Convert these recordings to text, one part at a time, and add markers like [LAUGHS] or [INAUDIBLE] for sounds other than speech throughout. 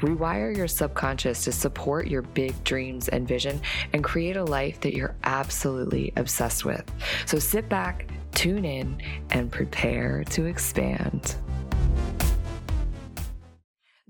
Rewire your subconscious to support your big dreams and vision and create a life that you're absolutely obsessed with. So sit back, tune in, and prepare to expand.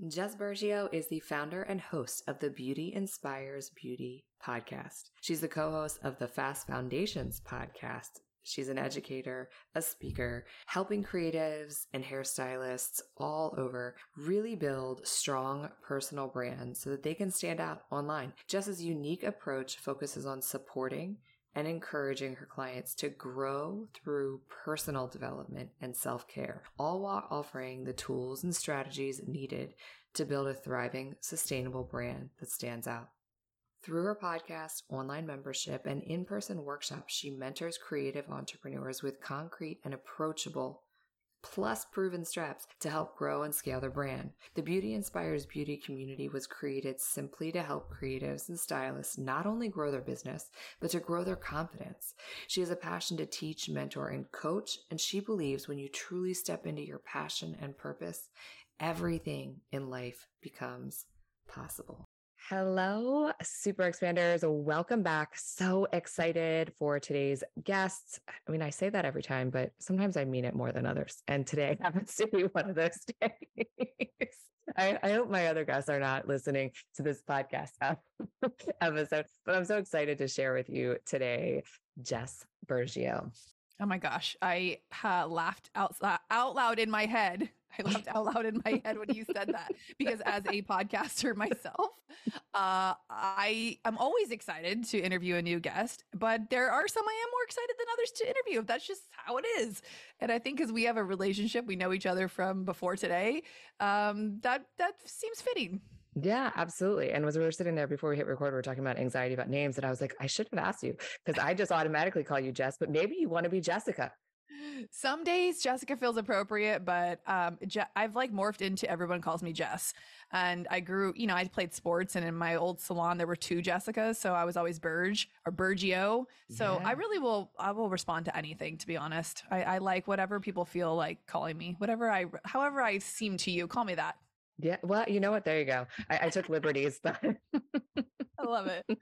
Jess Burgio is the founder and host of the Beauty Inspires Beauty podcast. She's the co host of the Fast Foundations podcast She's an educator, a speaker, helping creatives and hairstylists all over really build strong personal brands so that they can stand out online. Jess's unique approach focuses on supporting and encouraging her clients to grow through personal development and self care, all while offering the tools and strategies needed to build a thriving, sustainable brand that stands out. Through her podcast, online membership, and in person workshops, she mentors creative entrepreneurs with concrete and approachable plus proven steps to help grow and scale their brand. The Beauty Inspires Beauty community was created simply to help creatives and stylists not only grow their business, but to grow their confidence. She has a passion to teach, mentor, and coach, and she believes when you truly step into your passion and purpose, everything in life becomes possible. Hello, super expanders. Welcome back. So excited for today's guests. I mean, I say that every time, but sometimes I mean it more than others. And today [LAUGHS] happens to be one of those days. [LAUGHS] I, I, hope my other guests are not listening to this podcast [LAUGHS] episode, but I'm so excited to share with you today Jess Burgio. Oh my gosh, I uh, laughed out, out loud in my head. I laughed out loud in my head when you said that because as a podcaster myself, uh, I am always excited to interview a new guest, but there are some I am more excited than others to interview. That's just how it is. And I think because we have a relationship, we know each other from before today. Um, that that seems fitting. Yeah, absolutely. And as we were sitting there before we hit record, we were talking about anxiety about names. And I was like, I should have asked you because I just automatically call you Jess, but maybe you want to be Jessica. Some days Jessica feels appropriate, but um, Je- I've like morphed into everyone calls me Jess. And I grew, you know, I played sports, and in my old salon there were two Jessicas, so I was always Burge or Burgio. So yeah. I really will, I will respond to anything. To be honest, I, I like whatever people feel like calling me, whatever I, however I seem to you, call me that. Yeah. Well, you know what? There you go. I, I took liberties. but I love it. [LAUGHS]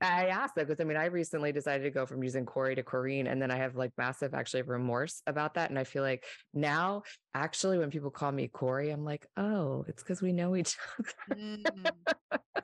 I asked that because I mean, I recently decided to go from using Corey to Corene, and then I have like massive actually remorse about that. And I feel like now, actually, when people call me Corey, I'm like, oh, it's because we know each other. [LAUGHS]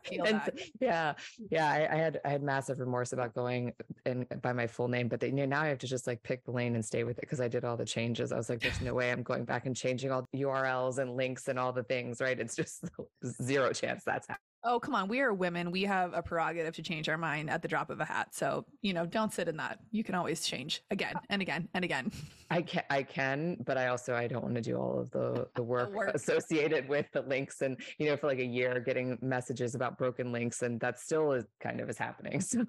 Mm, yeah, yeah. I, I, had I had massive remorse about going and by my full name, but they, you know, now I have to just like pick the lane and stay with it because I did all the changes. I was like, there's no way I'm going back and changing all the URLs and links and all the things. Right? It's just [LAUGHS] zero chance that's happening. Oh, come on. We are women. We have a prerogative to change our mind at the drop of a hat. So, you know, don't sit in that. You can always change again and again and again. I can I can, but I also I don't want to do all of the the work, the work. associated with the links and, you know, for like a year getting messages about broken links and that still is kind of is happening. [LAUGHS] So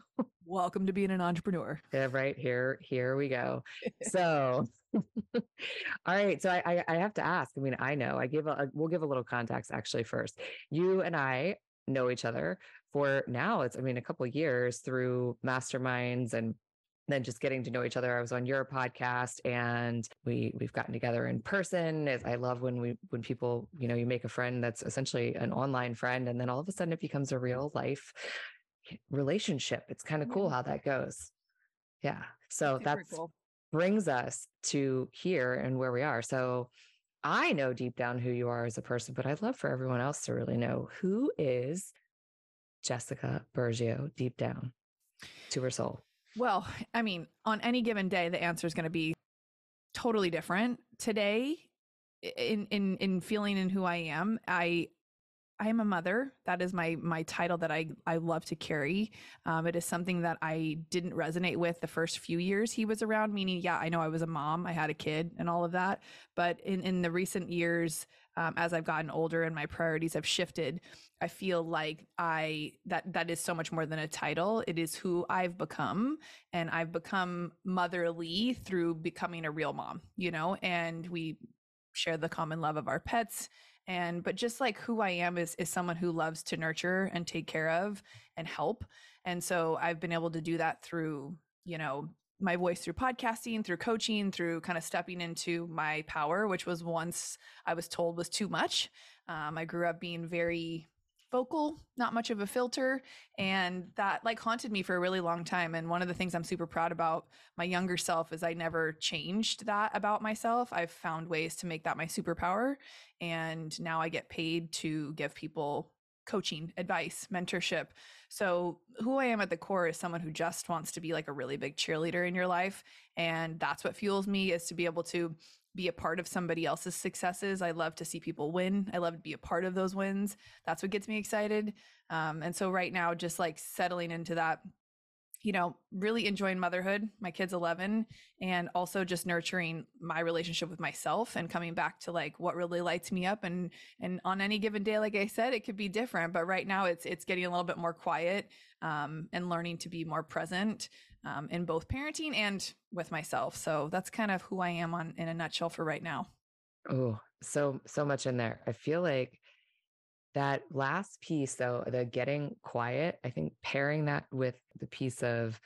welcome to being an entrepreneur. Yeah, right. Here here we go. [LAUGHS] So [LAUGHS] all right. So I, I, I have to ask. I mean, I know I give a we'll give a little context actually first. You and I know each other for now it's i mean a couple years through masterminds and then just getting to know each other i was on your podcast and we we've gotten together in person As i love when we when people you know you make a friend that's essentially an online friend and then all of a sudden it becomes a real life relationship it's kind of cool how that goes yeah so that cool. brings us to here and where we are so I know deep down who you are as a person, but I'd love for everyone else to really know who is Jessica Burgio deep down to her soul. Well, I mean, on any given day, the answer is going to be totally different. Today, in in in feeling in who I am, I I am a mother. That is my my title that I I love to carry. Um, it is something that I didn't resonate with the first few years he was around. Meaning, yeah, I know I was a mom, I had a kid, and all of that. But in in the recent years, um, as I've gotten older and my priorities have shifted, I feel like I that that is so much more than a title. It is who I've become, and I've become motherly through becoming a real mom. You know, and we share the common love of our pets and but just like who i am is is someone who loves to nurture and take care of and help and so i've been able to do that through you know my voice through podcasting through coaching through kind of stepping into my power which was once i was told was too much. Um, i grew up being very vocal, not much of a filter. And that like haunted me for a really long time. And one of the things I'm super proud about my younger self is I never changed that about myself. I've found ways to make that my superpower. And now I get paid to give people coaching, advice, mentorship. So, who I am at the core is someone who just wants to be like a really big cheerleader in your life. And that's what fuels me is to be able to be a part of somebody else's successes. I love to see people win. I love to be a part of those wins. That's what gets me excited. Um, and so right now, just like settling into that, you know, really enjoying motherhood. My kid's 11 and also just nurturing my relationship with myself and coming back to like what really lights me up. And, and on any given day, like I said, it could be different, but right now it's, it's getting a little bit more quiet, um, and learning to be more present um, in both parenting and with myself. So that's kind of who I am on in a nutshell for right now. Oh, so so much in there. I feel like that last piece though, the getting quiet, I think pairing that with the piece of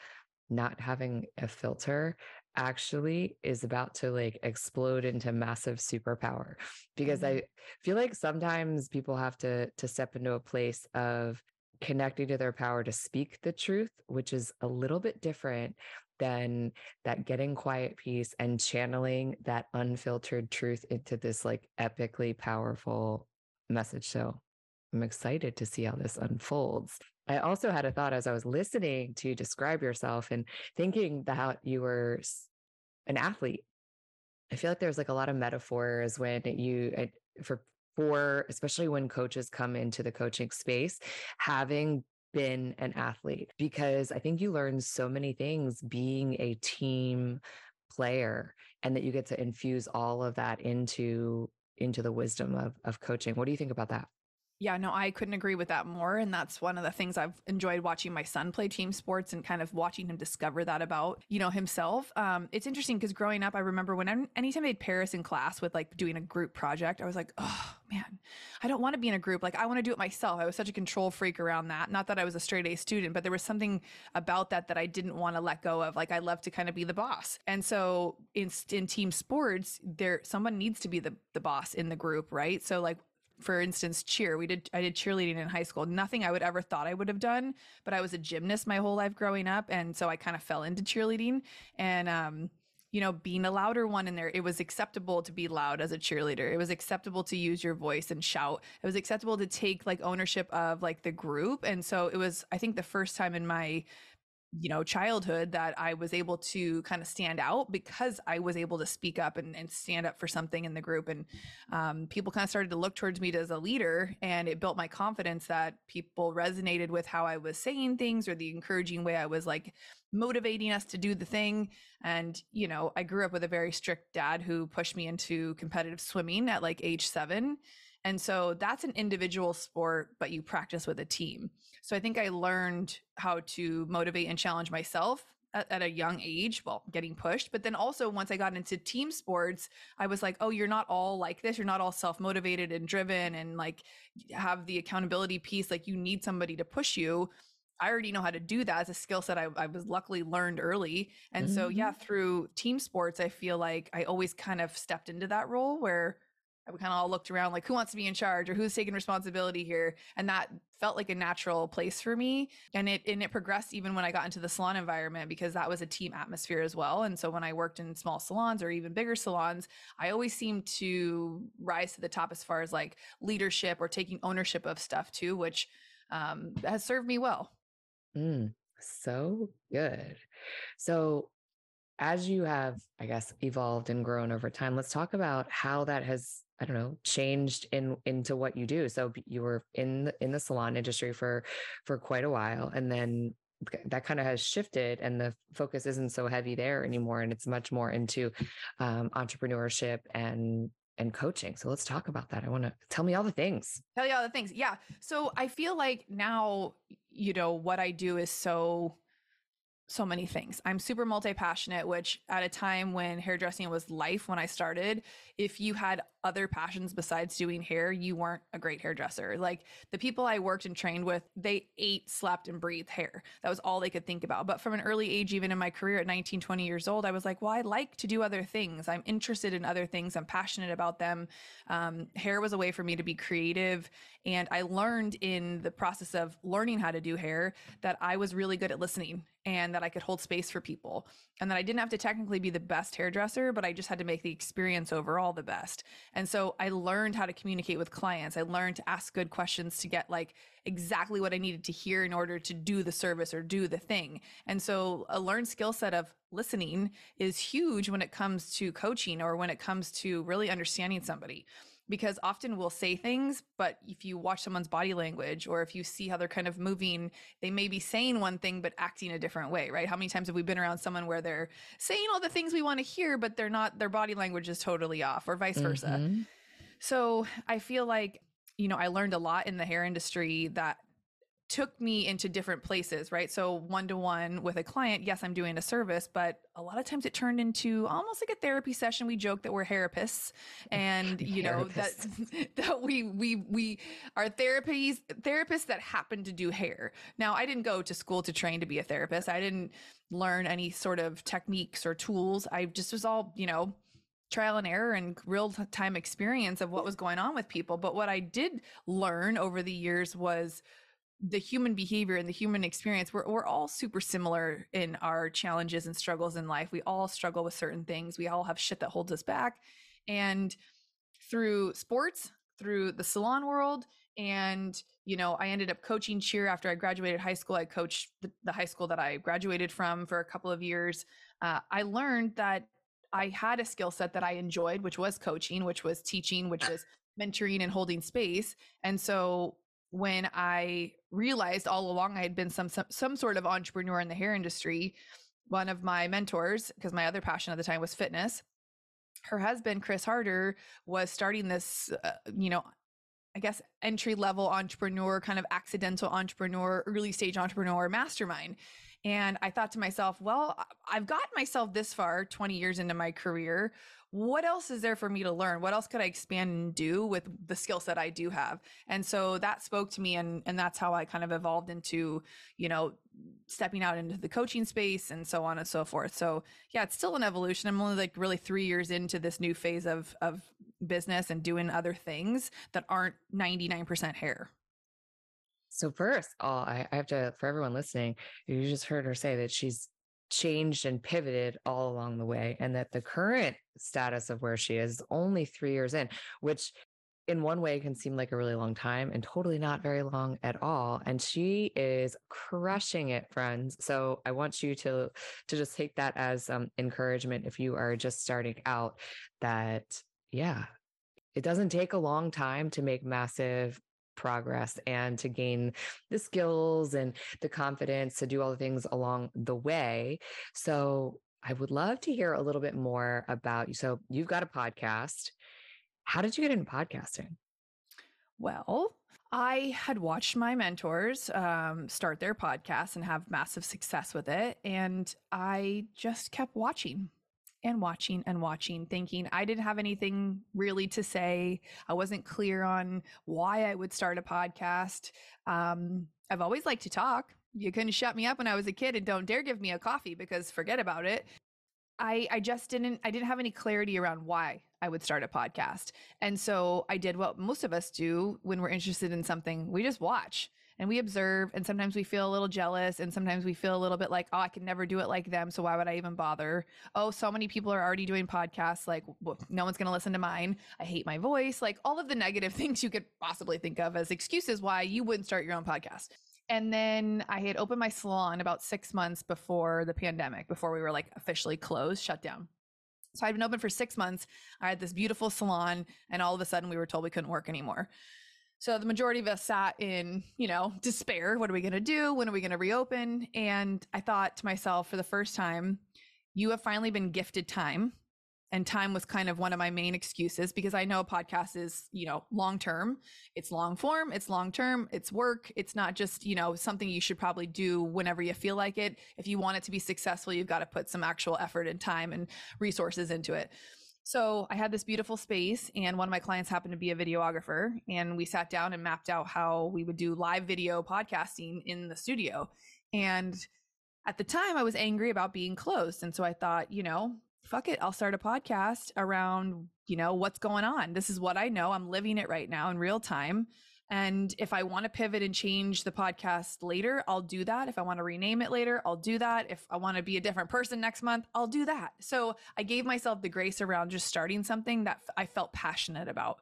not having a filter actually is about to like explode into massive superpower because mm-hmm. i feel like sometimes people have to to step into a place of connecting to their power to speak the truth, which is a little bit different than that getting quiet piece and channeling that unfiltered truth into this like epically powerful message. So I'm excited to see how this unfolds. I also had a thought as I was listening to describe yourself and thinking that you were an athlete. I feel like there's like a lot of metaphors when you, eh, for for especially when coaches come into the coaching space, having been an athlete, because I think you learn so many things being a team player and that you get to infuse all of that into into the wisdom of of coaching. What do you think about that? Yeah, no, I couldn't agree with that more. And that's one of the things I've enjoyed watching my son play team sports and kind of watching him discover that about, you know, himself. Um, it's interesting because growing up, I remember when I'm, anytime I had Paris in class with like doing a group project, I was like, oh man, I don't want to be in a group. Like I want to do it myself. I was such a control freak around that. Not that I was a straight A student, but there was something about that that I didn't want to let go of. Like I love to kind of be the boss. And so in, in team sports, there, someone needs to be the, the boss in the group, right? So like for instance, cheer. We did I did cheerleading in high school. Nothing I would ever thought I would have done, but I was a gymnast my whole life growing up, and so I kind of fell into cheerleading. And um, you know, being a louder one in there, it was acceptable to be loud as a cheerleader. It was acceptable to use your voice and shout. It was acceptable to take like ownership of like the group. And so it was, I think, the first time in my you know childhood that i was able to kind of stand out because i was able to speak up and, and stand up for something in the group and um, people kind of started to look towards me as a leader and it built my confidence that people resonated with how i was saying things or the encouraging way i was like motivating us to do the thing and you know i grew up with a very strict dad who pushed me into competitive swimming at like age seven and so that's an individual sport, but you practice with a team. So I think I learned how to motivate and challenge myself at, at, a young age, well, getting pushed. But then also, once I got into team sports, I was like, oh, you're not all like this. You're not all self motivated and driven and like have the accountability piece. Like, you need somebody to push you. I already know how to do that as a skill set I, I was luckily learned early. And mm-hmm. so, yeah, mm-hmm. through team sports, I feel like I always kind of stepped into that role where we kind of all looked around like who wants to be in charge or who's taking responsibility here? And that felt like a natural place for me and it and it progressed even when i got into the salon environment because that was a team atmosphere as well and so when i worked in small salons or even bigger salons i always seemed to rise to the top as far as like leadership or taking ownership of stuff too which um, has served me well. Mm, so good. So as you have, I guess, evolved and grown over time, let's talk about how that has, I don't know, changed in into what you do. So you were in the, in the salon industry for for quite a while, and then that kind of has shifted, and the focus isn't so heavy there anymore, and it's much more into um, entrepreneurship and and coaching. So let's talk about that. I want to tell me all the things. Tell you all the things. Yeah. So I feel like now, you know, what I do is so so many things. I'm super multi passionate, which at a time when hairdressing was life when I started, if you had other passions besides doing hair, you weren't a great hairdresser. Like the people I worked and trained with, they ate, slept, and breathed hair. That was all they could think about. But from an early age, even in my career at 19, 20 years old, I was like, well, I like to do other things. I'm interested in other things. I'm passionate about them. Um, hair was a way for me to be creative. And I learned in the process of learning how to do hair that I was really good at listening and that I could hold space for people and that I didn't have to technically be the best hairdresser, but I just had to make the experience overall the best. And so I learned how to communicate with clients. I learned to ask good questions to get like exactly what I needed to hear in order to do the service or do the thing. And so a learned skill set of listening is huge when it comes to coaching or when it comes to really understanding somebody because often we'll say things, but if you watch someone's body language or if you see how they're kind of moving, they may be saying one thing but acting a different way, right? How many times have we been around someone where they're saying all the things we want to hear, but they're not, their body language is totally off, or vice versa. Mm-hmm. So I feel like, you know, I learned a lot in the hair industry that took me into different places, right? So one to one with a client, yes, I'm doing a service, but a lot of times it turned into almost like a therapy session. We joke that we're therapists [LAUGHS] and you know that [LAUGHS] that we we we are therapies therapists that happen to do hair. Now, I didn't go to school to train to be a therapist. I didn't learn any sort of techniques or tools. I just was all, you know, trial and error and real time experience of what was going on with people. But what I did learn over the years was the human behavior and the human experience we're, we're all super similar in our challenges and struggles in life. We all struggle with certain things. We all have shit that holds us back. And through sports through the salon world and you know i ended up coaching cheer after i graduated high school. I coached the, the high school that i graduated from for a couple of years. Uh, i learned that i had a skill set that i enjoyed which was coaching which was teaching which [LAUGHS] was mentoring and holding space. And so when I realized all along I had been some, some some sort of entrepreneur in the hair industry. One of my mentors, because my other passion at the time was fitness, her husband Chris Harder was starting this, uh, you know, I guess entry level entrepreneur, kind of accidental entrepreneur, early stage entrepreneur mastermind. And I thought to myself, well, I've gotten myself this far 20 years into my career what else is there for me to learn? What else could I expand and do with the skill set I do have? And so that spoke to me and and that's how I kind of evolved into, you know, stepping out into the coaching space and so on and so forth. So yeah, it's still an evolution. I'm only like really three years into this new phase of of business and doing other things that aren't 99% hair. So first, all I have to for everyone listening, you just heard her say that she's changed and pivoted all along the way and that the current status of where she is only three years in which in one way can seem like a really long time and totally not very long at all and she is crushing it friends. So i want you to to just take that as um, encouragement if you are just starting out that yeah it doesn't take a long time to make massive progress and to gain the skills and the confidence to do all the things along the way. So I would love to hear a little bit more about you. So you've got a podcast. How did you get into podcasting? Well, I had watched my mentors um, start their podcast and have massive success with it. And I just kept watching and watching and watching, thinking I didn't have anything really to say. I wasn't clear on why I would start a podcast. Um, I've always liked to talk. You couldn't shut me up when I was a kid and don't dare give me a coffee because forget about it. I, I just didn't I didn't have any clarity around why I would start a podcast. And so I did what most of us do when we're interested in something. We just watch and we observe and sometimes we feel a little jealous and sometimes we feel a little bit like oh i can never do it like them so why would i even bother oh so many people are already doing podcasts like well, no one's going to listen to mine i hate my voice like all of the negative [LAUGHS] things you could possibly think of as excuses why you wouldn't start your own podcast And then I had opened my salon about six months before the pandemic, before we were like officially closed, shut down. So I'd been open for six months. I had this beautiful salon, and all of a sudden we were told we couldn't work anymore. So the majority of us sat in, you know, despair. What are we going to do? When are we going to reopen? And I thought to myself for the first time, you have finally been gifted time and time was kind of one of my main excuses because I know a podcast is, you know, long term. It's long form, it's long term, it's work. It's not just, you know, something you should probably do whenever you feel like it. If you want it to be successful, you've got to put some actual effort and time and resources into it. So I had this beautiful space, and one of my clients happened to be a videographer, and we sat down and mapped out how we would do live video podcasting in the studio. And at the time, I was angry about being closed. And so I thought, you know, fuck it, I'll start a podcast around, you know, what's going on. This is what I know. I'm living it right now in real time. And if I want to pivot and change the podcast later, I'll do that. If I want to rename it later, I'll do that. If I want to be a different person next month, I'll do that. So I gave myself the grace around just starting something that I felt passionate about.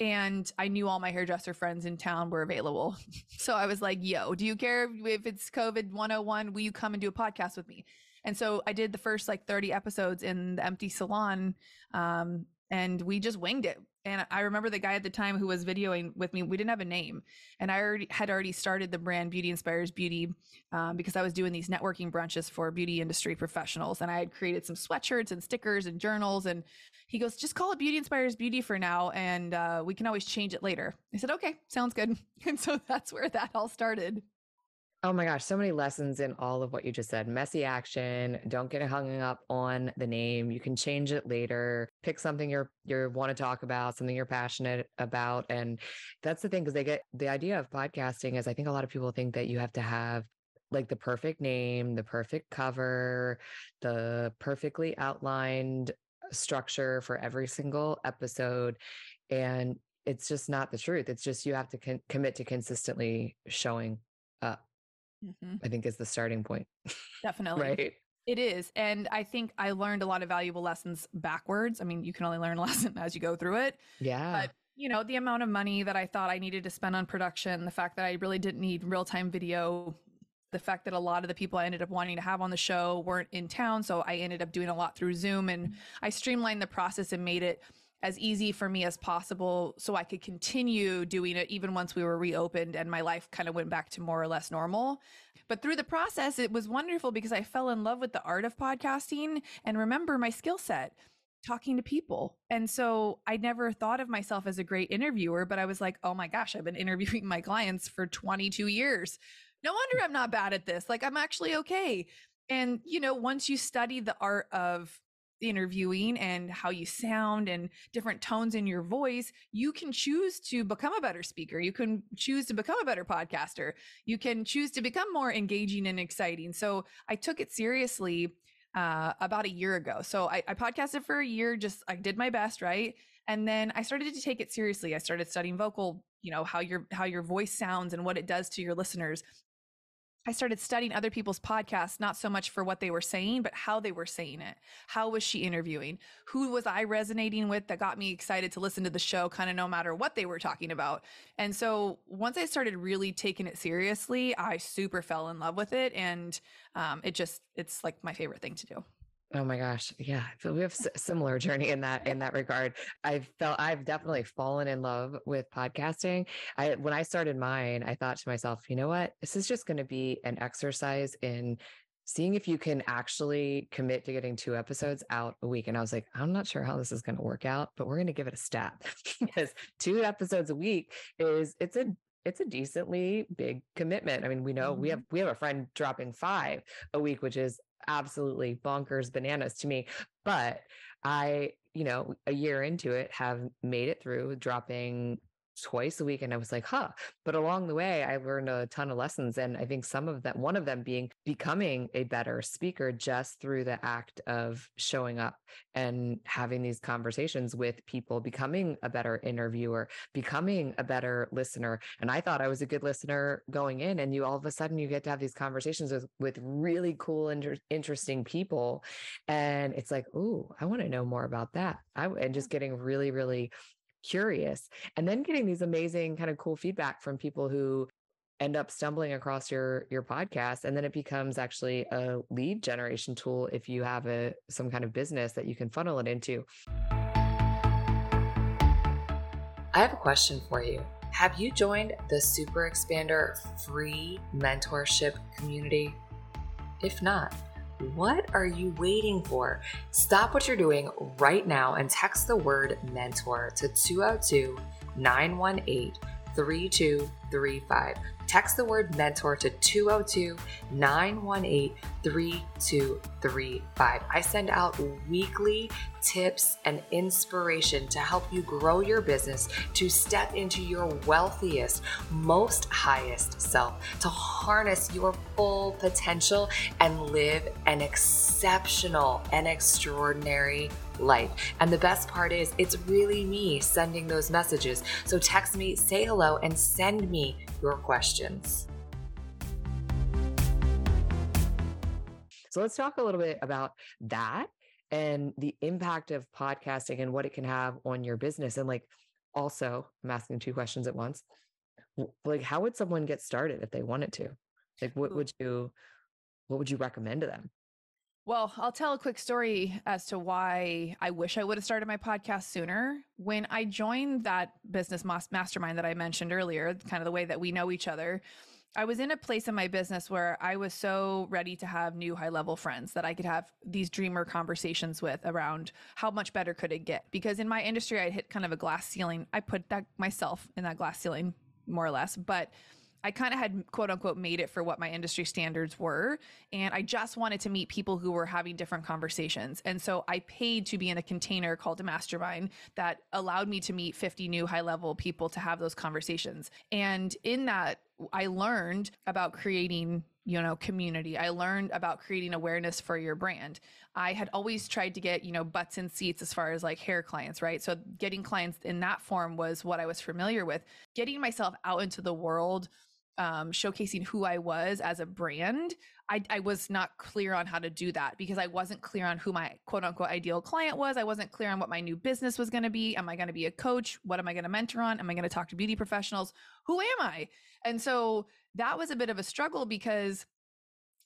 And I knew all my hairdresser friends in town were available. [LAUGHS] So I was like, yo, do you care if it's COVID 101? Will you come and do a podcast with me? And so I did the first like 30 episodes in the empty salon. Um, and we just winged it. And I remember the guy at the time who was videoing with me. We didn't have a name, and I already had already started the brand Beauty Inspires Beauty um, because I was doing these networking brunches for beauty industry professionals, and I had created some sweatshirts and stickers and journals. And he goes, "Just call it Beauty Inspires Beauty for now, and uh, we can always change it later." I said, "Okay, sounds good." [LAUGHS] And so that's where that all started. Oh my gosh, so many lessons in all of what you just said. Messy action. Don't get hung up on the name. You can change it later. Pick something you're you want to talk about, something you're passionate about. And that's the thing, because they get the idea of podcasting is I think a lot of people think that you have to have like the perfect name, the perfect cover, the perfectly outlined structure for every single episode. And it's just not the truth. It's just you have to con- commit to consistently showing up mm-hmm. I think is the starting point. [LAUGHS] Definitely. right. It is. And I think I learned a lot of valuable lessons backwards. I mean, you can only learn [LAUGHS] a lesson as you go through it. Yeah. But, you know, the amount of money that I thought I needed to spend on production, the fact that I really didn't need real time video, the fact that a lot of the people I ended up wanting to have on the show weren't in town. So I ended up doing a lot through Zoom and I streamlined the process and made it as easy for me as possible so I could continue doing it even once we were reopened and my life kind of went back to more or less normal. But through the process, it was wonderful because I fell in love with the art of podcasting and remember my skill set talking to people. And so I never thought of myself as a great interviewer, but I was like, oh my gosh, I've been [LAUGHS] interviewing my clients for 22 years. No wonder I'm not bad at this. Like, I'm actually okay. And, you know, once you study the art of interviewing and how you sound and different tones in your voice, you can choose to become a better speaker. You can choose to become a better podcaster. You can choose to become more engaging and exciting. So I took it seriously uh, about a year ago. So I, I podcasted for a year, just I did my best, right? And then I started to take it seriously. I started studying vocal, you know, how your how your voice sounds and what it does to your listeners. I started studying other people's podcasts, not so much for what they were saying, but how they were saying it. How was she interviewing? Who was I resonating with that got me excited to listen to the show, kind of no matter what they were talking about? And so once I started really taking it seriously, I super fell in love with it. And um, it just, it's like my favorite thing to do. Oh my gosh. Yeah. I feel we have a similar journey in that, in that regard. I've felt, I've definitely fallen in love with podcasting. I, when I started mine, I thought to myself, you know what? This is just going to be an exercise in seeing if you can actually commit to getting two episodes out a week. And I was like, I'm not sure how this is going to work out, but we're going to give it a stab [LAUGHS] because two episodes a week is, it's a, it's a decently big commitment. I mean, we know mm-hmm. we have we have a friend dropping five a week, which is absolutely bonkers bananas to me. But I, you know, a year into it, have made it through dropping twice a week and i was like huh. But along the way i learned a ton of lessons and i think some of that one of them being becoming a better speaker just through the act of showing up and having these conversations with people becoming a better interviewer becoming a better listener. And i thought i was a good listener going in and you all of a sudden you get to have these conversations with with really cool and interesting people. And it's like oh i want to know more about that. I and just getting really really curious and then getting these amazing kind of cool feedback from people who end up stumbling across your your podcast and then it becomes actually a lead generation tool if you have a some kind of business that you can funnel it into. I have a question for you. Have you joined the Super Expander free mentorship community? If not, what are you waiting for? Stop what you're doing right now and text the word mentor to 202 918 3235. Text the word mentor to 202 918 3235. I send out weekly tips and inspiration to help you grow your business to step into your wealthiest, most highest self, to harness your full potential and live an exceptional and extraordinary life. And the best part is, it's really me sending those messages. So text me, say hello, and send me your questions. So let's talk a little bit about that and the impact of podcasting and what it can have on your business. And like, also, I'm asking two questions at once. Like, how would someone get started if they wanted to? Like, what would you, what would you recommend to them? Well, I'll tell a quick story as to why I wish I would have started my podcast sooner. When I joined that business mastermind that I mentioned earlier, kind of the way that we know each other, I was in a place in my business where I was so ready to have new high level friends that I could have these dreamer conversations with around how much better could it get? Because in my industry, I hit kind of a glass ceiling. I put that myself in that glass ceiling, more or less. But I kind of had quote unquote made it for what my industry standards were. And I just wanted to meet people who were having different conversations. And so I paid to be in a container called a mastermind that allowed me to meet 50 new high level people to have those conversations. And in that, I learned about creating you know community i learned about creating awareness for your brand i had always tried to get you know butts and seats as far as like hair clients right so getting clients in that form was what i was familiar with getting myself out into the world um, showcasing who I was as a brand, I, I, was not clear on how to do that because I wasn't clear on who my quote unquote ideal client was. I wasn't clear on what my new business was going to be. Am I going to be a coach? What am I going to mentor on? Am I going to talk to beauty professionals? Who am I? And so that was a bit of a struggle because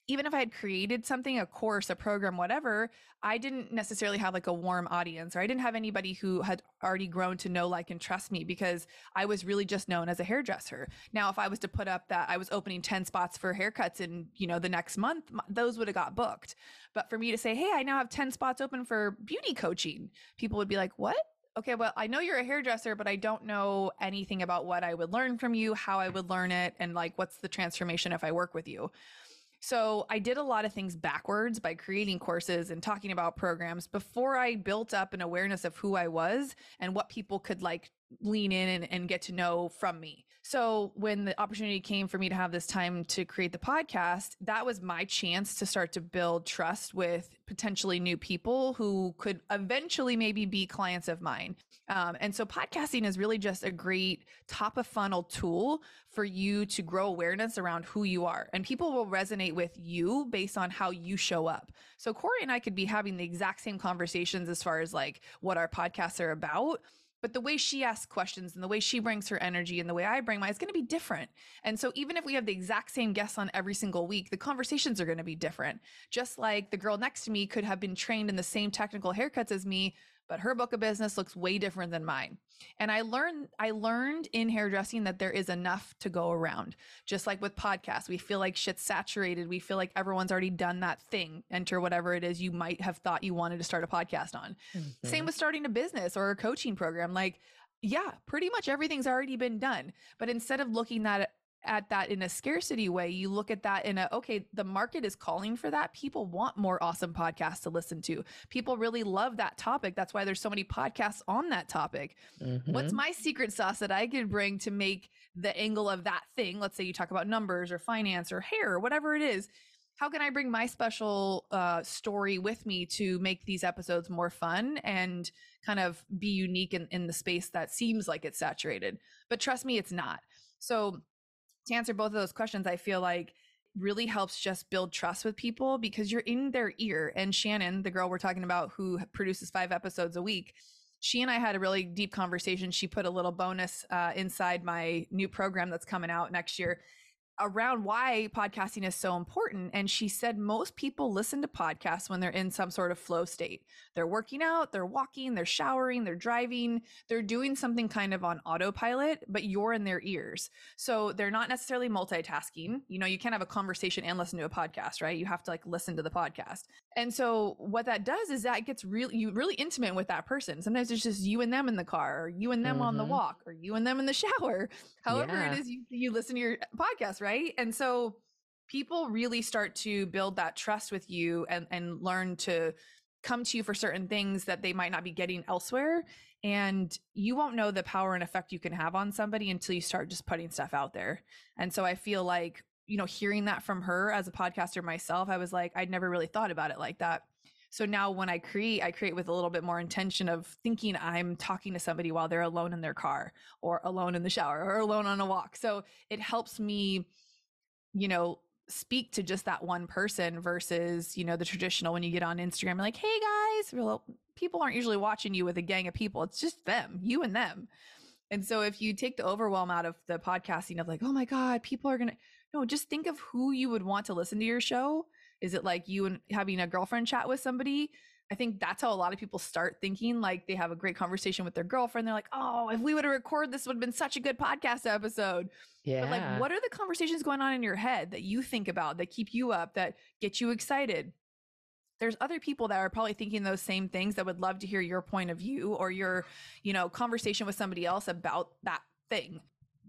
even if I had created something, a course, a program, whatever, I didn't necessarily have like a warm audience or I didn't have anybody who had already grown to know, like, and trust me because I was really just known as a hairdresser. Now, if I was to put up that I was opening 10 spots for haircuts in, you know, the next month, those would have got booked. But for me to say, hey, I now have 10 spots open for beauty coaching, people would be like, what? okay, well, I know you're a hairdresser, but I don't know anything about what I would learn from you, how I would learn it, and like what's the transformation if I work with you. So I did a lot of things backwards by creating courses and talking about programs before I built up an awareness of who I was and what people could like lean in and, and get to know from me. So when the opportunity came for me to have this time to create the podcast, that was my chance to start to build trust with potentially new people who could eventually maybe be clients of mine. Um, and so podcasting is really just a great top of funnel tool for you to grow awareness around who you are. And people will resonate with you based on how you show up. So Corey and I could be having the exact same conversations as far as like what our podcasts are about but the way she asks questions and the way she brings her energy and the way I bring mine is going to be different. And so even if we have the exact same guests on every single week, the conversations are going to be different. Just like the girl next to me could have been trained in the same technical haircuts as me, but her book of business looks way different than mine. And I learned I learned in hairdressing that there is enough to go around. Just like with podcasts, we feel like shit's saturated. We feel like everyone's already done that thing. Enter whatever it is you might have thought you wanted to start a podcast on. Mm-hmm. Same with starting a business or a coaching program. Like yeah, pretty much everything's already been done. But instead of looking at at that in a scarcity way. You look at that in a, okay, the market is calling for that. People want more awesome podcasts to listen to. People really love that topic. That's why there's so many podcasts on that topic. Mm-hmm. What's my secret sauce that I could bring to make the angle of that thing? Let's say you talk about numbers or finance or hair or whatever it is. How can I bring my special uh, story with me to make these episodes more fun and kind of be unique in, in the space that seems like it's saturated? But trust me, it's not. So to answer both of those questions, I feel like really helps just build trust with people because you're in their ear. And Shannon, the girl we're talking about who produces five episodes a week, she and I had a really deep conversation. She put a little bonus uh, inside my new program that's coming out next year. Around why podcasting is so important. And she said most people listen to podcasts when they're in some sort of flow state. They're working out, they're walking, they're showering, they're driving, they're doing something kind of on autopilot, but you're in their ears. So they're not necessarily multitasking. You know, you can't have a conversation and listen to a podcast, right? You have to like listen to the podcast. And so what that does is that gets really you really intimate with that person. Sometimes it's just you and them in the car, or you and them mm-hmm. on the mm-hmm. walk, or you and them in the [LAUGHS] shower. However yeah. it is you, you listen to your podcast, right? And so people really start to build that trust with you and and learn to come to you for certain things that they might not be getting elsewhere and you won't know the power and effect you can have on somebody until you start just putting stuff out there and so i feel like you know hearing that from her as a podcaster myself i was like i'd never really thought about it like that so now when i create i create with a little bit more intention of thinking i'm talking to somebody while they're alone in their car or alone in the shower or alone on a walk. So it helps me you know speak to just that one person versus you know the traditional when you get on instagram like hey guys people aren't usually watching you with a gang of people. It's just them you and them. And so if you take the overwhelm out of the podcasting of like oh my god people are gonna no just think of who you would want to listen to your show is it like you and having a girlfriend chat with somebody I think that's how a lot of people start thinking. Like they have a great conversation with their girlfriend. They're like, oh, if we would have recorded this, would have been such a good podcast episode. Yeah. But like, what are the conversations going on in your head that you think about that keep you up, that get you excited? There's other people that are probably thinking those same things that would love to hear your point of view or your, [SIGHS] you know, conversation with somebody else about that thing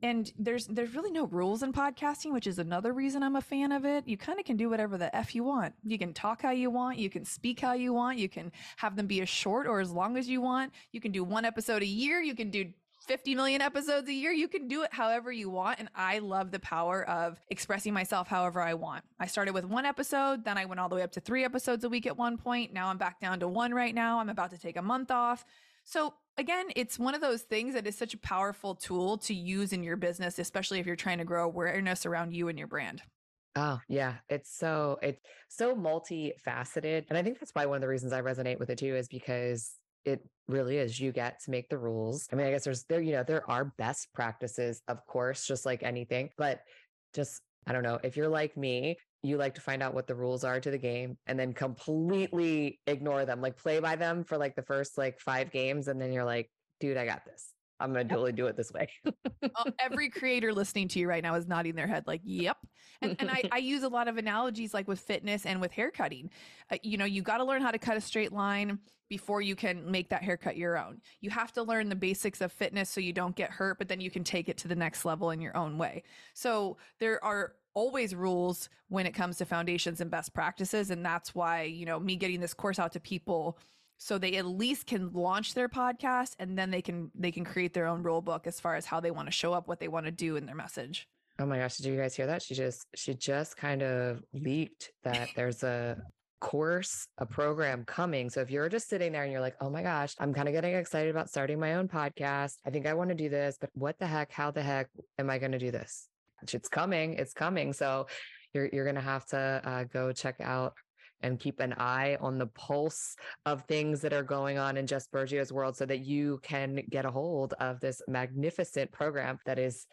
and there's there's really no rules in podcasting which is another reason i'm a fan of it you kind of can do whatever the f you want you can talk how you want you can speak how you want you can have them be as short or as long as you want you can do one episode a year you can do 50 million episodes a year. You can do it however you want. And I love the power of expressing myself however I want. I started with one episode, then I went all the way up to three episodes a week at one point. Now I'm back down to one right now. I'm about to take a month off. So again, it's one of those things that is such a powerful tool to use in your business, especially if you're trying to grow awareness around you and your brand. Oh, yeah. It's so it's so multifaceted. And I think that's why one of the reasons I resonate with it too is because it really is you get to make the rules. I mean, I guess there's there, you know, there are best practices, of course, just like anything, but just I don't know, if you're like me, you like to find out what the rules are to the game and then completely ignore them, like play by them for like the first like five games. And then you're like, dude, I got this. I'm going to totally do it this way. Every creator listening to you right now is nodding their head like, yep. And, and I, I, use a lot of analogies like with fitness and with hair cutting. Uh, you know, you got to learn how to cut a straight line before you can make that haircut your own. You have to learn the basics of fitness so you don't get hurt, but then you can take it to the next level in your own way. So there are always rules when it comes to foundations and best practices. And that's why, you know, me getting this course out to people so they at least can launch their podcast and then they can they can create their own rule book as far as how they want to show up what they want to do in their message oh my gosh did you guys hear that she just she just kind of leaked that there's a course, a program coming. So if you're just sitting there and you're like, oh my gosh, I'm kind of getting excited about starting my own podcast. I think I want to do this, but what the heck? How the heck am I going to do this? It's coming. It's coming. So you're, you're to have to uh, go check out and keep an eye on the pulse of things that are going on in Jess Burgio's world so that you can get a hold of this magnificent program that is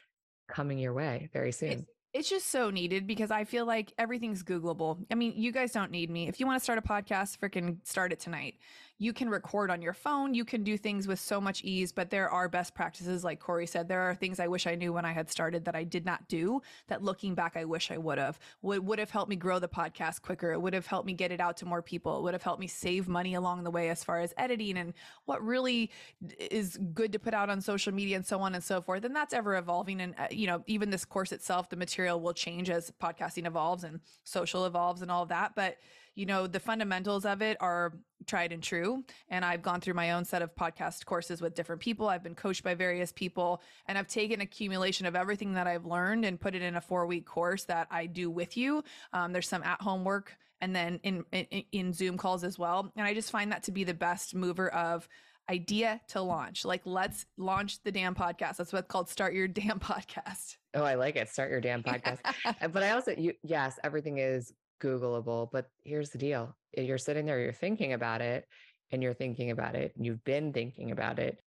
coming your way very soon. It's just so needed because I feel like everything's Googleable. I mean, you guys don't need me. If you want to start a podcast, freaking start it tonight you can record on your phone. You can do things with so much ease, but there are best practices. Like Corey said, there are things I wish I knew when I had started that I did not do that looking back, I wish I would have. Would, would have helped me grow the podcast quicker. It would have helped me get it out to more people. It would have helped me save money along the way as far as editing and what really is good to put out on social media and so on and so forth. And that's ever evolving. And, uh, you know, even this course itself, the material will change as podcasting evolves and social evolves and all of that. But, you know, the fundamentals of it are tried and true. And I've gone through my own set of podcast courses with different people. I've been coached by various people and I've taken accumulation of everything that I've learned and put it in a four week course that I do with you. Um, there's some at home work and then in, in, in Zoom calls as well. And I just find that to be the best mover of idea to launch. Like, let's launch the damn podcast. That's what's called Start Your Damn [LAUGHS] Podcast. Oh, I like it. Start Your Damn Podcast. [LAUGHS] but I also, you, yes, everything is Googleable. But here's the deal you're sitting there, you're thinking about it, and you're thinking about it, and you've been thinking about it.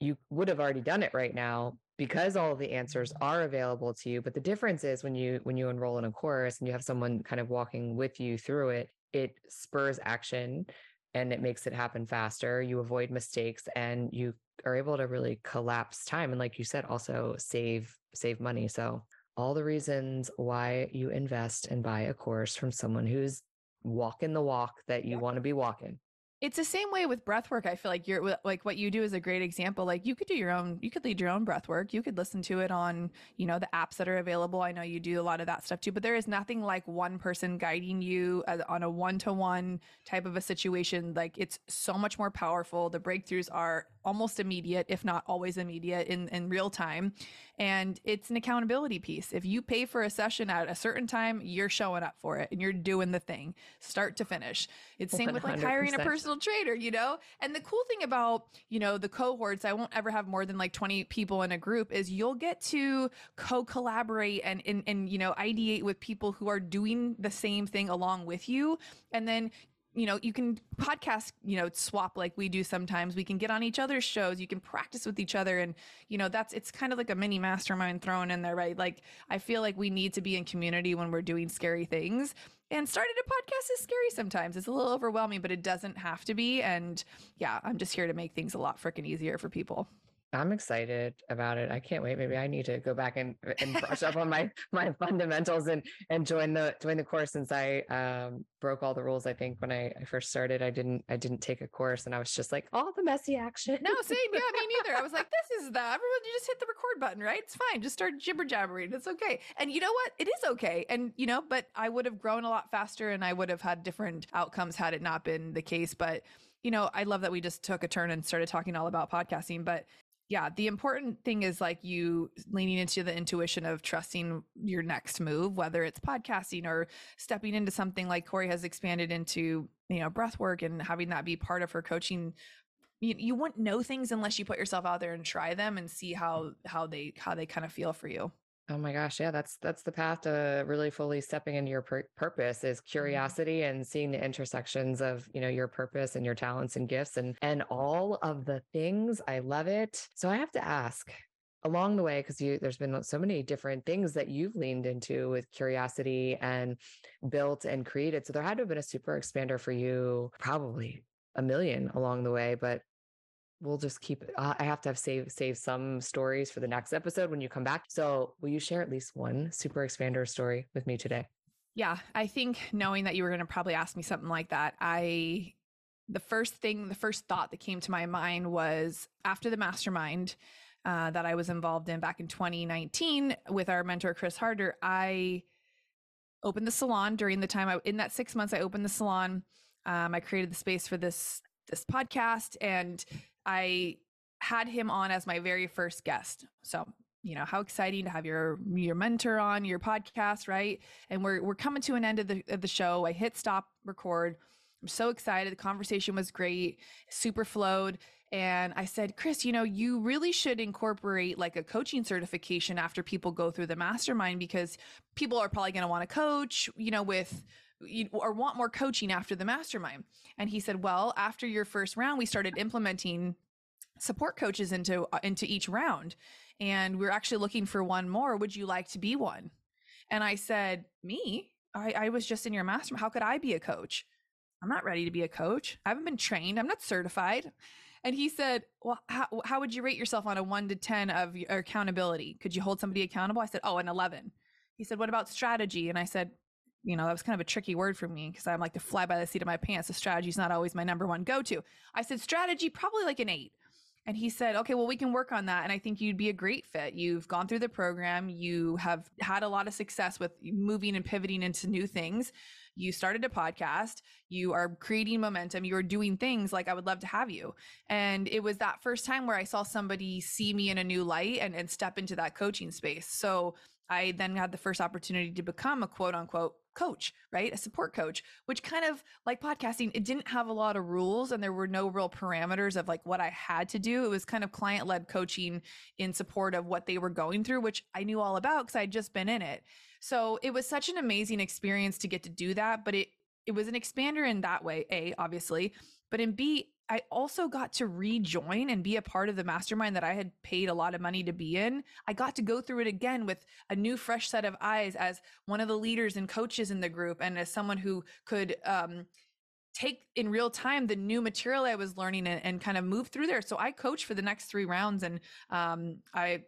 You would have already done it right now because all the answers mm-hmm. are available to you but the difference is when you when you enroll in a course and you have someone kind of walking with you through it it spurs action and it makes it happen faster you avoid mistakes and you are able to really collapse time and like you said also save save money so all the reasons why you invest and buy a course from someone who's walking the walk that you yeah. want to be walking it's the same way with breath work. I feel like you're like what you do is a great example. Like you could do your own, you could lead your own breath work. You could listen to it on, you know, the apps that are available. I know you do a lot of that stuff too, but there is nothing like one person guiding you on a one to one type of a situation. Like it's so much more powerful. The breakthroughs are almost immediate, if not always immediate in, in real time. And it's an accountability piece. If you pay for a session at a certain time, you're showing up for it and you're doing the thing start to finish. It's same 100%. with like hiring a personal trainer, you know? And the cool thing about, you know, the cohorts, I won't ever have more than like 20 people in a group is you'll get to co-collaborate and, and, and, you know, ideate with people who are doing the same thing along with you. And then you know, you can podcast, you know, swap like we do sometimes. We can get on each other's shows. You can practice with each other. And, you know, that's, it's kind of like a mini mastermind thrown in there, right? Like, I feel like we need to be in community when we're doing scary things. And starting a podcast is scary sometimes. It's a little overwhelming, but it doesn't have to be. And yeah, I'm just here to make things a lot freaking easier for people. I'm excited about it. I can't wait. Maybe I need to go back and, and brush up on my [LAUGHS] my fundamentals and and join the join the course since I um, broke all the rules. I think when I, I, first started, I didn't I didn't take a course and I was just like all the messy action. No, same. Yeah, me [LAUGHS] neither. I was like, this is that. Everyone, you just hit the record button, right? It's fine. Just start jibber jabbering. It's okay. And you know what? It is okay. And you know, but I would have grown a lot faster and I would have had different outcomes had it not been the case. But you know, I love that we just took a turn and started talking all about podcasting. But yeah, the important thing is like you leaning into the intuition of trusting your next move, whether it's podcasting or stepping into something like Corene has expanded into, you know, breath work and having that be part of her coaching. You, you wouldn't know things unless you put yourself out there and try them and see how how they how they kind of feel for you. Oh my gosh, yeah, that's that's the path to really fully stepping into your pur- purpose is mm-hmm. curiosity and seeing the intersections of, you know, your purpose and your talents and gifts and and all of the things. I love it. So I have to ask along the way because you there's been so many different things that you've leaned into with curiosity and built and created. So there had to have been a super expander for you, probably a million along the way, but we'll just keep uh, i have to have save save some stories for the next episode when you come back. So will you share at least one super expander story with me today? Yeah i think knowing that you were going to probably ask me something like that i the first thing the first thought that came to my mind was after the mastermind uh, that i was involved in back in 2019 with our mentor chris harder i opened the salon during the time I, in that six months i opened the salon. Um, i created the space for this this podcast and I had him on as my very first guest. So, you know, how exciting to have your your mentor on your podcast, right? And we're we're coming to an end of the of the show. I hit stop record. I'm so excited. The conversation was great, super flowed. And I said, Chris, you know, you really should incorporate like a coaching certification after people go through the mastermind because people are probably going to want to coach, you know, with or want more coaching after the mastermind. And he said, well, after your first round, we started implementing support coaches into uh, into each round and we're actually looking for one more. Would you like to be one? And i said me? I, I was just in your mastermind how could i be a coach? I'm not ready to be a coach. I haven't been trained. I'm not certified. And he said well how, how would you rate yourself on a 1 to 10 of your accountability? Could you hold somebody accountable? I said oh an 11 he said what about strategy? And i said you know, that was kind of a tricky word for me because I'm like to fly by the seat of my pants. So strategy is not always my number one go to. I said strategy, probably like an eight. And he said, okay, well, we can work on that. And I think you'd be a great fit. You've gone through the program. You have had a lot of success with moving and pivoting into new things. You started a podcast. You are creating momentum. You are doing things like I would love to have you. And it was that first time where I saw somebody see me in a new light and, and step into that coaching space. So I then had the first opportunity to become a quote unquote coach, right? A support coach, which kind of like podcasting, it didn't have a lot of rules and there were no real parameters of like what I had to do. It was kind of client led coaching in support of what they were going through, which I knew all about because I'd just been in it. So it was such an amazing experience to get to do that, but it it was an expander in that way, A, obviously, But in B, I also got to rejoin and be a part of the mastermind that I had paid a lot of money to be in. I got to go through it again with a new, fresh set of eyes as one of the leaders and coaches in the group and as someone who could, um, take in real time the new material I was learning and, and, kind of move through there. So I coached for the next three rounds and um, I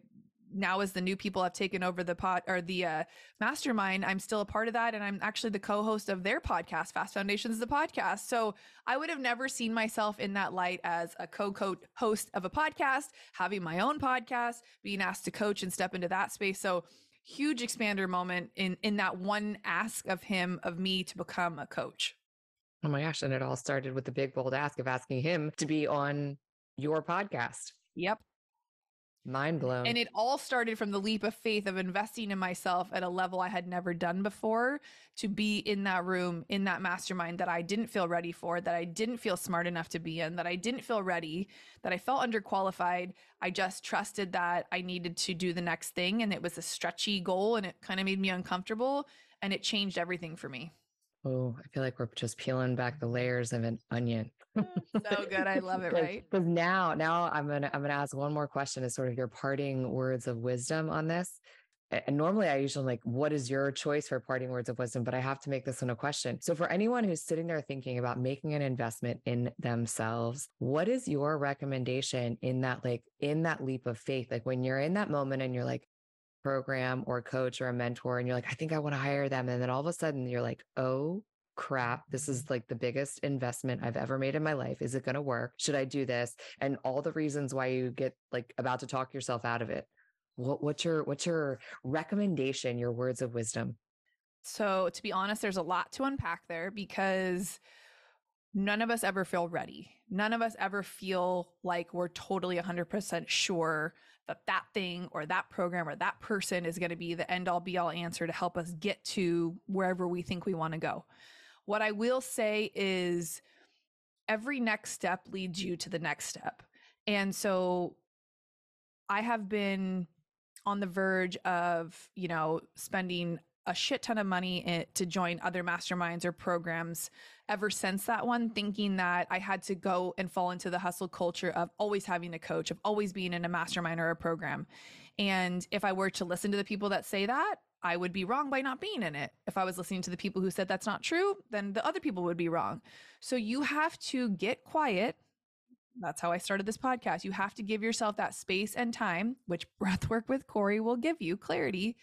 now as the new people have taken over the pot or the uh, mastermind, I'm still a part of that. And I'm actually the co-host of their podcast, Fast Foundations, the podcast. So I would have never seen myself in that light as a co-coach host of a podcast, having my own podcast, being asked to coach and step into that space. So huge expander moment in, in that one ask of him, of me to become a coach. Oh my gosh. And it all started with the big bold ask of asking him to be on your podcast. Yep. Mind blown. And it all started from the leap of faith of investing in myself at a level I had never done before to be in that room, in that mastermind that I didn't feel ready for, that I didn't feel smart enough to be in, that I didn't feel ready, that I felt underqualified. I just trusted that I needed to do the next thing. And it was a stretchy goal and it kind of made me uncomfortable and it changed everything for me. Oh, I feel like we're just peeling back the layers of an onion. Mm, so good. I love [LAUGHS] it, right? Because now, now I'm gonna I'm gonna ask one more question as sort of your parting words of wisdom on this. And normally I usually like, what is your choice for parting words of wisdom? But I have to make this one a question. So for anyone who's sitting there thinking about making an investment in themselves, what is your recommendation in that, like in that leap of faith? Like when you're in that moment and you're like, program or a coach or a mentor and you're like, I think I want to hire them. And then all of a sudden you're like, oh crap, this is like the biggest investment I've ever made in my life. Is it going to work? Should I do this? And all the reasons why you get like about to talk yourself out of it. What, what's your what's your recommendation, your words of wisdom? So, to be honest, there's a lot to unpack there because none of us ever feel ready. None of us ever feel like we're totally 100% sure that that thing or that program or that person is going to be the end all be all answer to help us get to wherever we think we want to go. What I will say is every next step leads you to the next step. And so I have been on the verge of, you know, spending a shit ton of money to join other masterminds or programs ever since that one, thinking that I had to go and fall into the hustle culture of always having a coach, of always being in a mastermind or a program. And if I were to listen to the people that say that, I would be wrong by not being in it. If I was listening to the people who said that's not true, then the other people would be wrong. So you have to get quiet. That's how I started this podcast. You have to give yourself that space and time, which [LAUGHS] breath work with Corene will give you clarity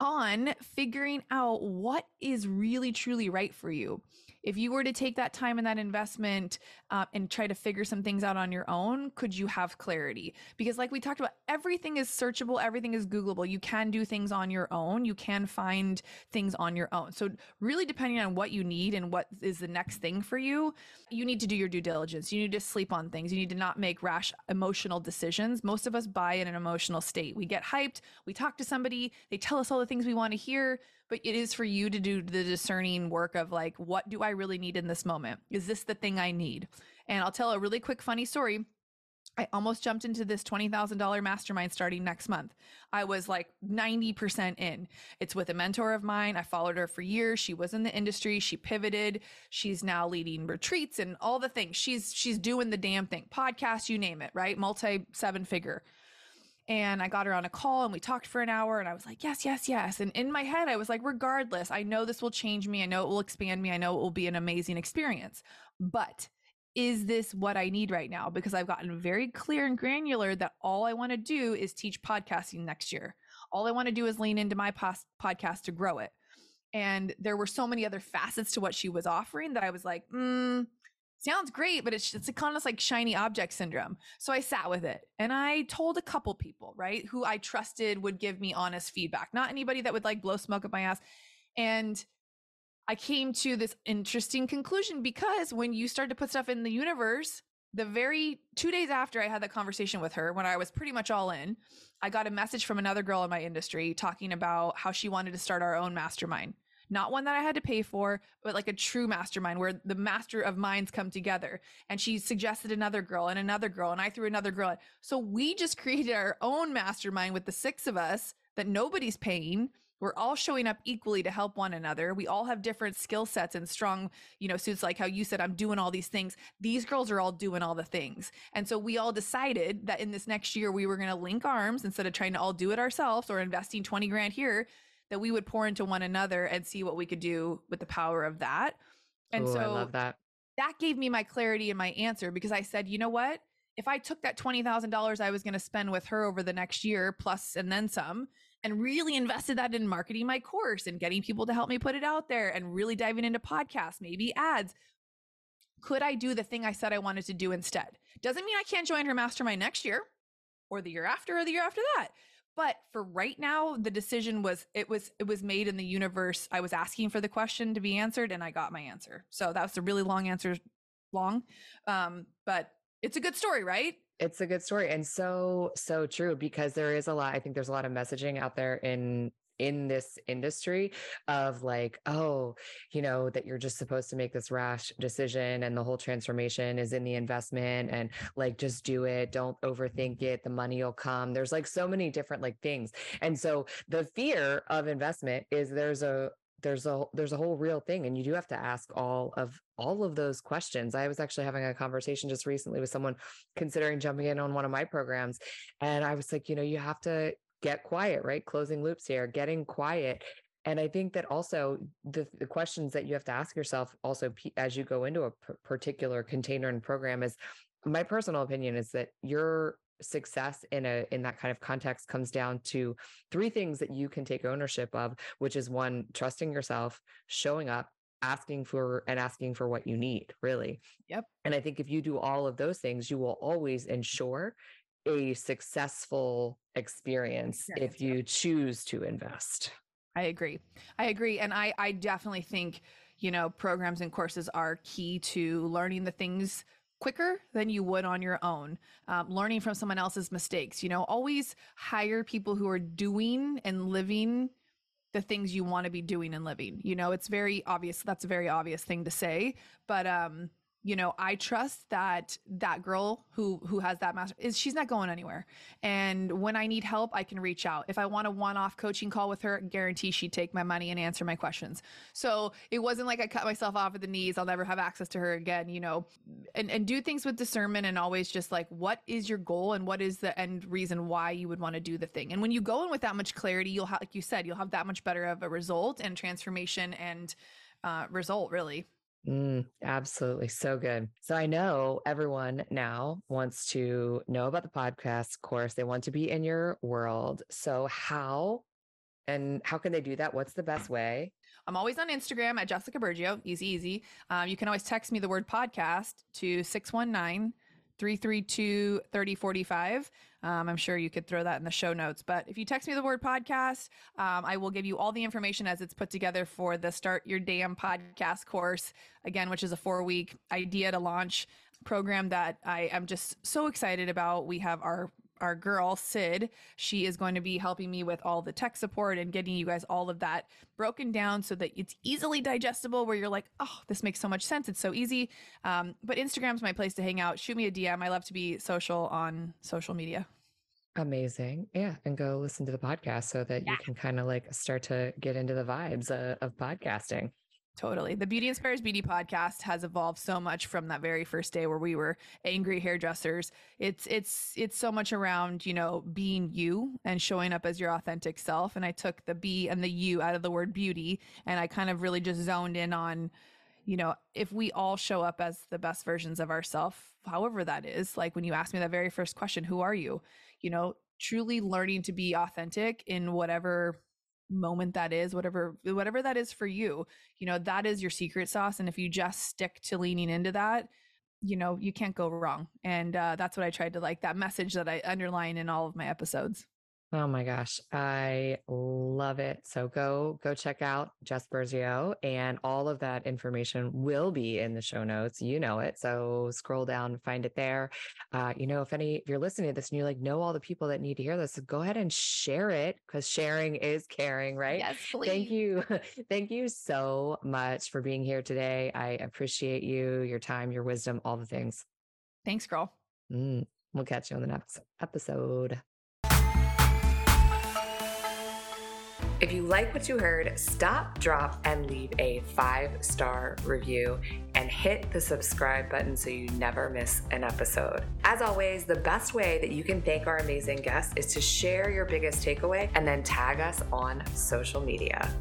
on figuring out what is really truly right for you if you were to take that time and that investment uh, and try to figure some things out on your own, could you have clarity? Because, like we talked about, everything is searchable, everything is Googleable. You can do things on your own, you can find things on your own. So, really, depending on what you need and what is the next thing for you, you need to do your due diligence. You need to sleep on things. You need to not make rash emotional decisions. Most of us buy in an emotional state. We get hyped, we talk to somebody, they tell us all the things we want to hear but it is for you to do the discerning work of like, what do I really need in this moment? Is this the thing I need? And I'll tell a really quick, funny story. I almost jumped into this $20,000 mastermind starting next month. I was like 90% in. It's with a mentor of mine. I followed her for years. She was in the industry. She pivoted. She's now leading retreats and all the things. She's she's doing the damn thing. Podcast, you name it, right? Multi seven figure. And I got her on a call and we talked for an hour and I was like, yes, yes, yes. And in my head, I was like, regardless, I know this will change me. I know it will expand me. I know it will be an amazing experience. But is this what I need right now? Because I've gotten very clear and granular that all I want to do is teach podcasting next year. All I want to do is lean into my pos- podcast to grow it. And there were so many other facets to what she was offering that I was like, mm, sounds great, but it's it's kind of like shiny object syndrome. So I sat with it and I told a couple people, right, who I trusted would give me honest feedback, not anybody that would like blow smoke up my ass. And I came to this interesting conclusion because when you start to put stuff in the universe, the very two days after I had that conversation with her, when I was pretty much all in, I got a message from another girl in my industry talking about how she wanted to start our own mastermind not one that I had to pay for, but like a true mastermind where the master of minds come together. And she suggested another girl and another girl, and I threw another girl. In. So we just [LAUGHS] created our own mastermind with the six of us that nobody's paying. we're all showing up equally to help one another. We all have different skill sets and strong, you know, suits like how you said I'm doing all these things. These girls are all doing all the things. And so we all decided that in this next year we were going to link arms instead of trying to all do it ourselves or investing 20 grand here that we would pour into one another and see what we could do with the power of that. And Ooh, so I love that. that gave me my clarity and my answer because I said, you know what? If I took that $20,000 I was going to spend with her over the next year, plus and then some, and really invested that in marketing my course and getting people to help me put it out there and really diving into podcasts, maybe ads, could I do the thing I said I wanted to do instead? Doesn't mean I can't join her mastermind next year or the year after or the year after that. But for right now, the decision was it was it was made in the universe. I was asking for the question to be answered and I got my answer. So that was a really long answer long. Um, but it's a good story, right? It's a good story and so so true because there is a lot I think there's a lot of messaging out there in in this industry of like oh you know that you're just supposed to make this rash decision and the whole transformation is in the investment and like just do it. Don't overthink it. The money will come. There's like so many different like things. And so the fear of investment is there's a there's a there's a whole real thing and you do have to ask all of all of those questions. I was actually having a conversation just recently with someone considering jumping in on one of my programs and i was like you know you have to get quiet right? Closing loops here getting quiet. And i think that also the, the questions that you have to ask yourself also as you go into a p- particular container and program is my personal opinion is that your success in a in that kind of context comes down to three things that you can take ownership of which is one trusting yourself showing up asking for and asking for what you need really. Yep. And i think if you do all of those things you will always mm-hmm. ensure a successful experience yes, if you choose to invest. I agree. I agree and i i definitely think you know programs and courses are key to learning the things quicker than you would on your own um, learning from someone else's mistakes you know always hire people who are doing and living the things you want to be doing and living you know it's very obvious that's a very obvious thing to say but um you know i trust that that girl who who has that master is she's not going anywhere. And when i need help i can reach out. If i want a one-off coaching call with her guarantee she'd take my money and answer my questions. So it wasn't like i cut myself off at the knees i'll never have access to her again you know and and do things with discernment and always just like what is your goal and what is the end reason why you would want to do the thing? And when you go in with that much clarity you'll have like you said you'll have that much better of a result and transformation and uh, result really Mm, absolutely. So good. So I know everyone now wants to know about the podcast course. They want to be in your world. So how and how can they do that? What's the best way? I'm always on Instagram at Jessica Burgio. Easy, easy. Um, you can always text me the word podcast to 619 332 3045. Um, I'm sure you could throw that in the show notes. But if you text me the word podcast, um, I will give you all the information as it's put together for the Start Your Damn Podcast course, again, which is a four week idea to launch program that I am just so excited about. We have our our girl Sid. She is going to be helping me with all the tech support and getting you guys all of that broken down so that it's easily digestible. Where you're like, oh, this makes so much sense. It's so easy. Um, but Instagram's my place to hang out. Shoot me a DM. I love to be social on social media. Amazing. Yeah. And go listen to the podcast so that yeah. you can kind of like start to get into the vibes uh, of podcasting. Totally. The Beauty Inspires Beauty podcast has evolved so much from that very first day where we were angry hairdressers. It's it's it's so much around, you know, being you and showing up as your authentic self. And I took the B and the U out of the word beauty and I kind of really just zoned in on, you know, if we all show up as the best versions of ourselves, however that is, like when you asked me that very first question, who are you? You know, truly learning to be authentic in whatever moment that is whatever whatever that is for you you know that is your secret sauce and if you just stick to leaning into that you know you can't go wrong and uh, that's what i tried to like that message that i underline in all of my episodes Oh my gosh, I love it. So go go check out Jess Burgio and all of that information will be in the show notes. You know it. So scroll down, find it there. Uh, you know, if any if you're listening to this and you like know all the people that need to hear this, go ahead and share it because sharing is caring, right? Yes, please. Thank you. [LAUGHS] Thank you so much for being here today. I appreciate you, your time, your wisdom, all the things. Thanks, girl. Mm, we'll catch you on the next episode. If you like what you heard, stop, drop, and leave a five star review and hit the subscribe button so you never miss an episode. As always, the best way that you can thank our amazing guests is to share your biggest takeaway and then tag us on social media.